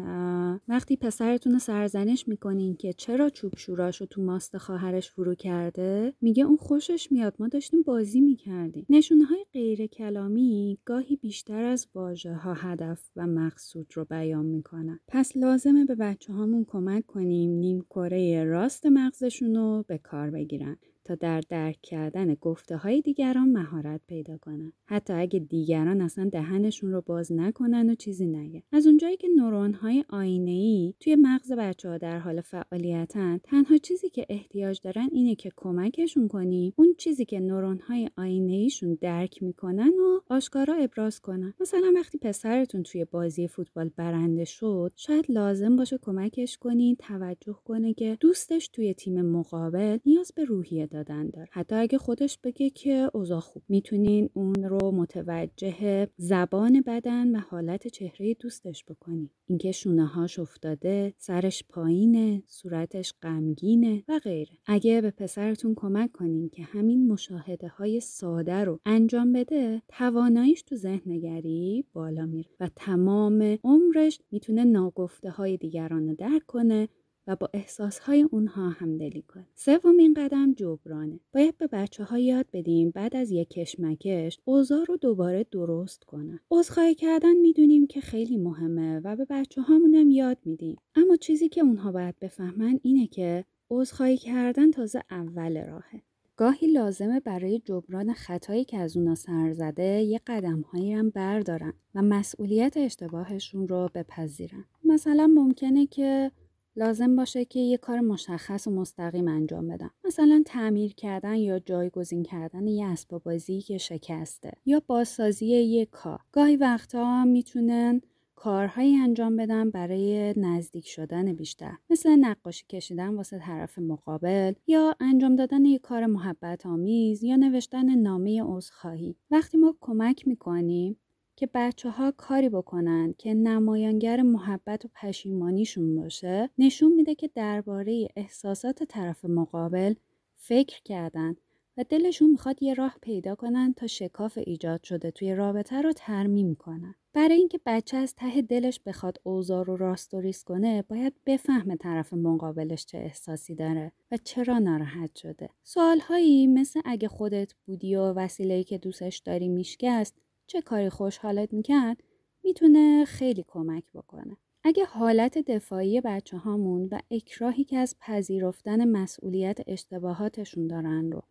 وقتی پسرتون رو سرزنش می‌کنین که چرا چوب شوراشو تو ماست خواهرش فرو کرده میگه اون خوشش میاد. ما داشتیم بازی می‌کردیم. نشونه های غیر کلامی گاهی بیشتر از واژه ها هدف و مقصود رو بیان بیان می‌کنن. پس لازمه به بچه هامون کمک کنیم نیم کره راست مغزشون رو به کار بگیرن. تا در درک کردن گفته های دیگران مهارت پیدا کنن. حتی اگه دیگران اصلا دهنشون رو باز نکنن و چیزی نگن از اونجایی که نورون های آینه ای توی مغز بچه ها در حال فعالیتن تنها چیزی که احتیاج دارن اینه که کمکشون کنیم اون چیزی که نورون های آینه ایشون درک می‌کنن و آشکارا ابراز کنن. مثلا وقتی پسرتون توی بازی فوتبال برنده شد شاید لازم باشه کمکش کنین توجه کنه که دوستش توی تیم مقابل نیاز به روحیه دادن داره. حتی اگه خودش بگه که اوضاع خوب می‌تونین اون رو متوجه زبان بدن و حالت چهره دوستش بکنی. اینکه شونه هاش افتاده سرش پایینه صورتش غمگینه و غیره. اگه به پسرتون کمک کنین که همین مشاهده های ساده رو انجام بده تواناییش تو ذهن نگری بالا میره و تمام عمرش می‌تونه ناگفته های دیگران رو درک کنه و با احساسهای اونها همدلی کنه. سومین قدم جبرانه. باید به بچه ها یاد بدیم بعد از یک کشمکش اوضاع رو دوباره درست کنن. عذرخواهی کردن می‌دونیم که خیلی مهمه و به بچه هامونم یاد میدیم. اما چیزی که اونها باید بفهمن اینه که عذرخواهی کردن تازه اول راهه. گاهی لازمه برای جبران خطایی که از اونا سر زده یه قدم هایی هم بردارن و مسئولیت اشتباهشون رو بپذیرن. مثلا ممکنه که لازم باشه که یه کار مشخص و مستقیم انجام بدم. مثلا تعمیر کردن یا جایگزین کردن یه اسباب بازی که شکسته یا بازسازی یه کار. گاهی وقتا می‌تونن کارهایی انجام بدن برای نزدیک شدن بیشتر. مثل نقاشی کشیدن واسه طرف مقابل یا انجام دادن یک کار محبت آمیز یا نوشتن نامه عذرخواهی. وقتی ما کمک می‌کنیم که بچه ها کاری بکنن که نمایانگر محبت و پشیمانیشون باشه نشون میده که درباره احساسات طرف مقابل فکر کردن و دلشون می‌خواد یه راه پیدا کنن تا شکاف ایجاد شده توی رابطه رو ترمیم کنن. برای اینکه بچه از ته دلش بخواد اوضاع رو راست و ریس کنه باید بفهمه طرف مقابلش چه احساسی داره و چرا ناراحت شده. سوالهایی مثل اگه خودت بودی و وسیله‌ای که دوستش داری میشکست چه کاری خوشحالت می‌کرد می‌تونه خیلی کمک بکنه. اگه حالت دفاعی بچه هامون و اکراهی که از پذیرفتن مسئولیت اشتباهاتشون دارن رو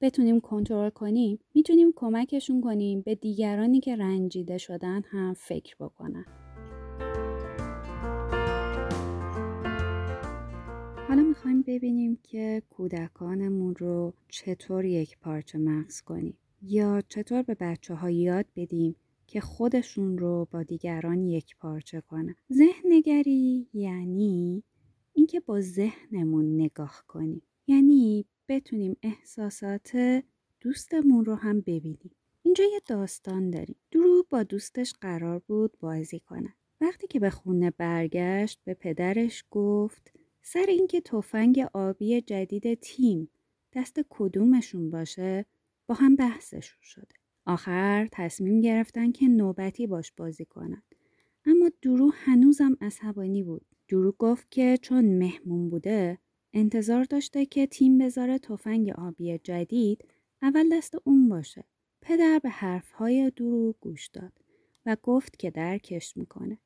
بتونیم کنترل کنیم می‌تونیم کمکشون کنیم به دیگرانی که رنجیده شدن هم فکر بکنن. حالا می‌خوایم ببینیم که کودکانمون رو چطور یک پارچه مغز کنیم. یا چطور به بچه ها یاد بدیم که خودشون رو با دیگران یک پارچه کنن؟ ذهن نگری یعنی اینکه با ذهنمون نگاه کنیم. یعنی بتونیم احساسات دوستمون رو هم ببینیم. اینجا یه داستان داریم. درو با دوستش قرار بود بازی کنن. وقتی که به خونه برگشت به پدرش گفت سر اینکه تفنگ آبی جدید تیم دست کدومشون باشه؟ با هم بحثشون شده. آخر تصمیم گرفتن که نوبتی باش بازی کنند. اما درو هنوزم عصبانی بود. درو گفت که چون مهمون بوده انتظار داشته که تیم بذاره تفنگ آبی جدید اول دست اون باشه. پدر به حرفهای درو گوش داد و گفت که درکش می‌کنه.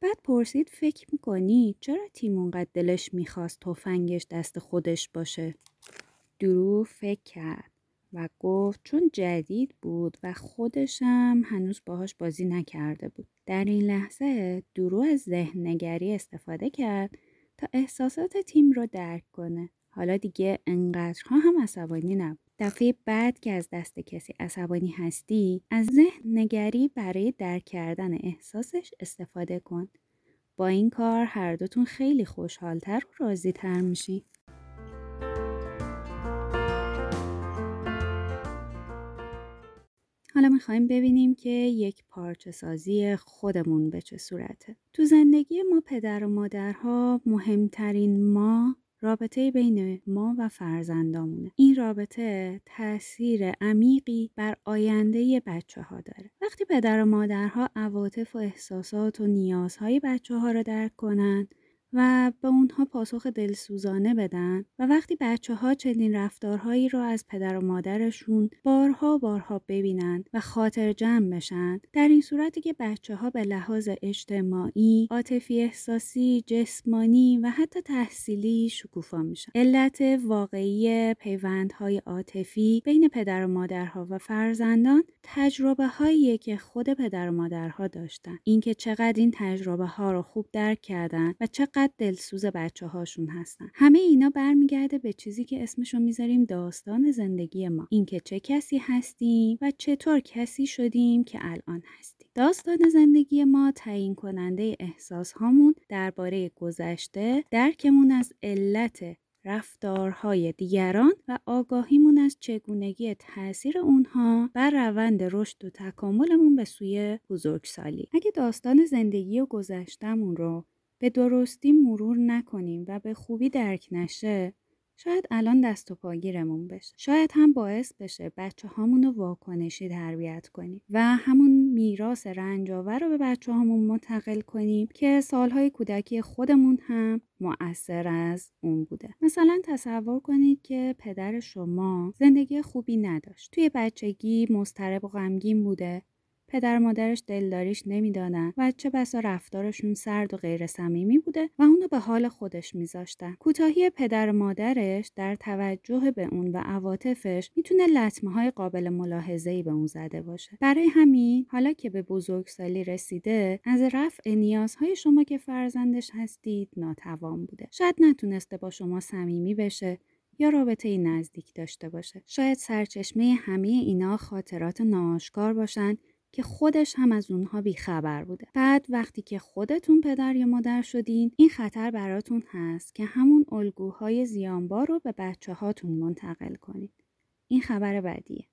بعد پرسید فکر می‌کنی چرا تیم اونقدر دلش می‌خواست تفنگش دست خودش باشه؟ درو فکر کرد. و گفت چون جدید بود و خودشم هنوز باهاش بازی نکرده بود. در این لحظه درو از ذهن نگری استفاده کرد تا احساسات تیم رو درک کنه. حالا دیگه انقدرها هم عصبانی نبود. دفعه بعد که از دست کسی عصبانی هستی از ذهن نگری برای درک کردن احساسش استفاده کن. با این کار هر دوتون خیلی خوشحالتر و راضیتر میشین. حالا می‌خوایم ببینیم که یک پارچه سازی خودمون به چه صورته. تو زندگی ما پدر و مادرها مهمترین ما رابطه بین ما و فرزندامونه این رابطه تاثیر عمیقی بر آینده بچه ها داره وقتی پدر و مادرها عواطف و احساسات و نیازهای بچه ها رو درک کنند و به اونها پاسخ دلسوزانه بدن و وقتی بچه ها چنین رفتارهایی را از پدر و مادرشون بارها بارها ببینند و خاطر جمع بشن در این صورتی که بچه ها به لحاظ اجتماعی، عاطفی احساسی، جسمانی و حتی تحصیلی شکوفا میشن. علت واقعی پیوندهای عاطفی بین پدر و مادرها و فرزندان تجربه هایی که خود پدر و مادرها داشتن. اینکه چقدر این تجربه ها رو خوب درک کردن و چقدر چقدر دلسوز بچه هاشون هستن. همه اینا برمیگرده به چیزی که اسمشو می‌ذاریم داستان زندگی ما. اینکه چه کسی هستیم و چطور کسی شدیم که الان هستیم. داستان زندگی ما تعیین کننده احساس هامون درباره گذشته درکمون از علت رفتارهای دیگران و آگاهیمون از چگونگی تاثیر اونها بر روند رشد و تکاملمون به سوی بزرگسالی. اگه داستان زندگی و گذشتمون رو به درستی مرور نکنیم و به خوبی درک نشه شاید الان دست و پاگیرمون بشه. شاید هم باعث بشه بچه هامون رو واکنشی تربیت کنیم و همون میراث رنجاور رو به بچه هامون منتقل کنیم که سالهای کودکی خودمون هم مؤثر از اون بوده. مثلا تصور کنید که پدر شما زندگی خوبی نداشت. توی بچگی مضطرب و غمگین بوده. پدر مادرش دلداریش نمی‌دادن و چه بسا رفتارشون سرد و غیر صمیمی بوده و اونو به حال خودش میذاشتن. کوتاهی پدر مادرش در توجه به اون و عواطفش می‌تونه لطمه های قابل ملاحظه ای به اون زده باشه. برای همین حالا که به بزرگسالی رسیده از رفع نیازهای شما که فرزندش هستید ناتوان بوده. شاید نتونسته با شما صمیمی بشه یا رابطه ای نزدیک داشته باشه. شاید سرچشمه همه اینا خاطرات ناآشکار باشن که خودش هم از اونها بیخبر بوده. بعد وقتی که خودتون پدر یا مادر شدین این خطر براتون هست که همون الگوهای زیانبار رو به بچه هاتون منتقل کنید. این خبر بدیه.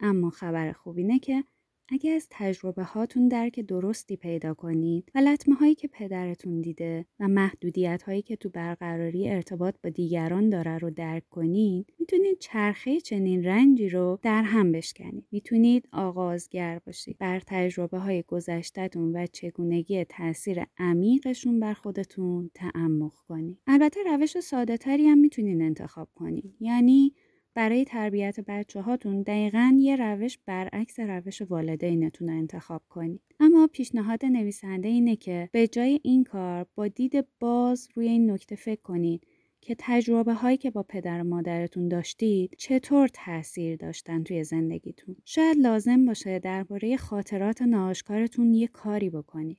اما خبر خوبینه که اگه از تجربه هاتون درک درستی پیدا کنید و لطمه هایی که پدرتون دیده و محدودیت هایی که تو برقراری ارتباط با دیگران داره رو درک کنید می‌تونید چرخه چنین رنجی رو در هم بشکنید. می‌تونید آغازگر باشید بر تجربه های گذشتهتون و چگونگی تاثیر عمیقشون بر خودتون تعمق کنید. البته روش ساده تری هم می‌تونید انتخاب کنید. یعنی برای تربیت بچه هاتون دقیقا یه روش برعکس روش والدینتون رو انتخاب کنید. اما پیشنهاد نویسنده اینه که به جای این کار با دید باز روی این نکته فکر کنید که تجربه هایی که با پدر و مادرتون داشتید چطور تاثیر داشتن توی زندگیتون. شاید لازم باشه درباره خاطرات ناآشکارتون یه کاری بکنید.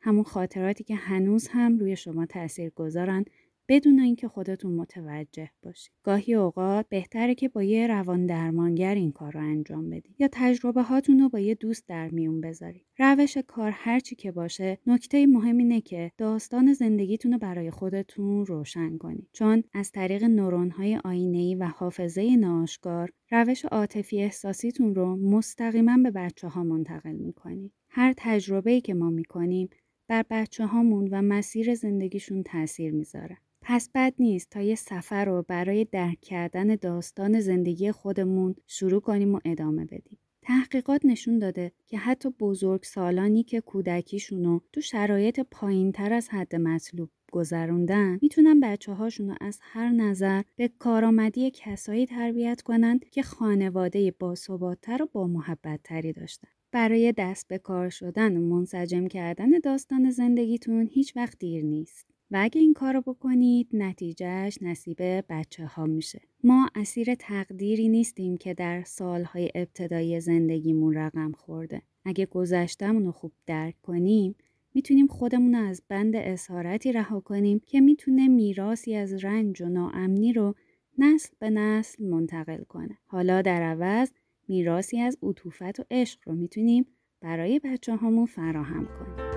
همون خاطراتی که هنوز هم روی شما تاثیر گذارن بدون اینکه خودتون متوجه باشید گاهی اوقات بهتره که با یه روان درمانگر این کار رو انجام بدید یا تجربه هاتون رو با یه دوست در میون بذارید روش کار هرچی که باشه نکته مهم اینه که داستان زندگیتون رو برای خودتون روشن کنید چون از طریق نورون های آینه و حافظه ناشکار روش عاطفی احساسیتون رو مستقیما به بچه ها منتقل می‌کنید هر تجربه‌ای که ما می‌کنیم بر بچه هامون و مسیر زندگیشون تاثیر می‌ذاره. پس بد نیست تا یه سفر رو برای درک کردن داستان زندگی خودمون شروع کنیم و ادامه بدیم. تحقیقات نشون داده که حتی بزرگ سالانی که کودکیشون رو تو شرایط پایین تر از حد مطلوب گذروندن می‌تونن بچه هاشون رو از هر نظر به کارآمدی کسایی تربیت کنند که خانواده باثباتتر و با محبت تری داشتن. برای دست به کار شدن و منسجم کردن داستان زندگیتون هیچ وقت دیر نیست. و اگه این کار رو بکنید نتیجهش نصیب بچه ها میشه. ما اسیر تقدیری نیستیم که در سالهای ابتدایی زندگیمون رقم خورده. اگه گذشتمون رو خوب درک کنیم می‌تونیم خودمون از بند اسارتی رها کنیم که می‌تونه میراسی از رنج و ناامنی رو نسل به نسل منتقل کنه. حالا در عوض میراسی از عطوفت و عشق رو می‌تونیم برای بچه هامون فراهم کنیم.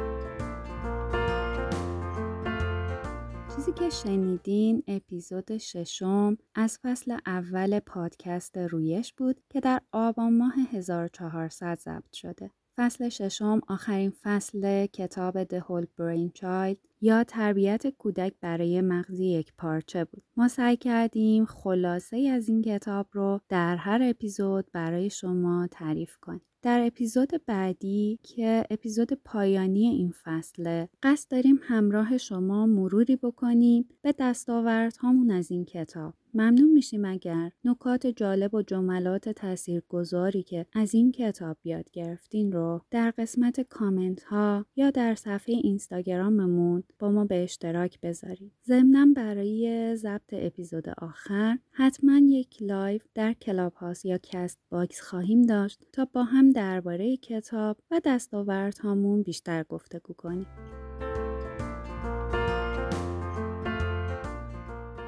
که شنیدین اپیزود ششم از فصل اول پادکست رویش بود که در آبان ماه 1400 ضبط شده. فصل ششم آخرین فصل کتاب The Whole Brain Child یا تربیت کودک برای مغزی یک پارچه بود. ما سعی کردیم خلاصه از این کتاب رو در هر اپیزود برای شما تعریف کنیم. در اپیزود بعدی که اپیزود پایانی این فصله قصد داریم همراه شما مروری بکنیم. به دستاوردهامون از این کتاب. ممنون میشیم اگر نکات جالب و جملات تاثیرگذاری که از این کتاب یاد گرفتین رو در قسمت کامنت ها یا در صفحه اینستاگراممون با ما به اشتراک بذارید. ضمنا برای ضبط اپیزود آخر حتما یک live در Clubhouse یا Castbox خواهیم داشت تا با هم درباره کتاب و دستاوردهامون بیشتر گفتگو کنیم.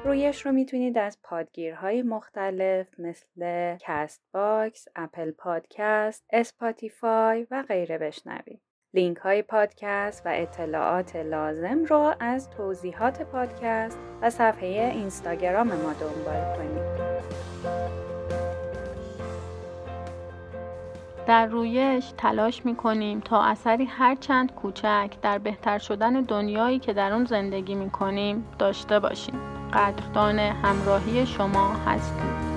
رویش رو می‌تونید از پادگیرهای مختلف مثل Castbox، Apple Podcast، Spotify و غیره بشنوید. لینک های پادکست و اطلاعات لازم رو از توضیحات پادکست و صفحه اینستاگرام ما دنبال کنید. در رویش تلاش می کنیم تا اثری هرچند کوچک در بهتر شدن دنیایی که در اون زندگی می کنیم داشته باشیم. قدردان همراهی شما هستیم.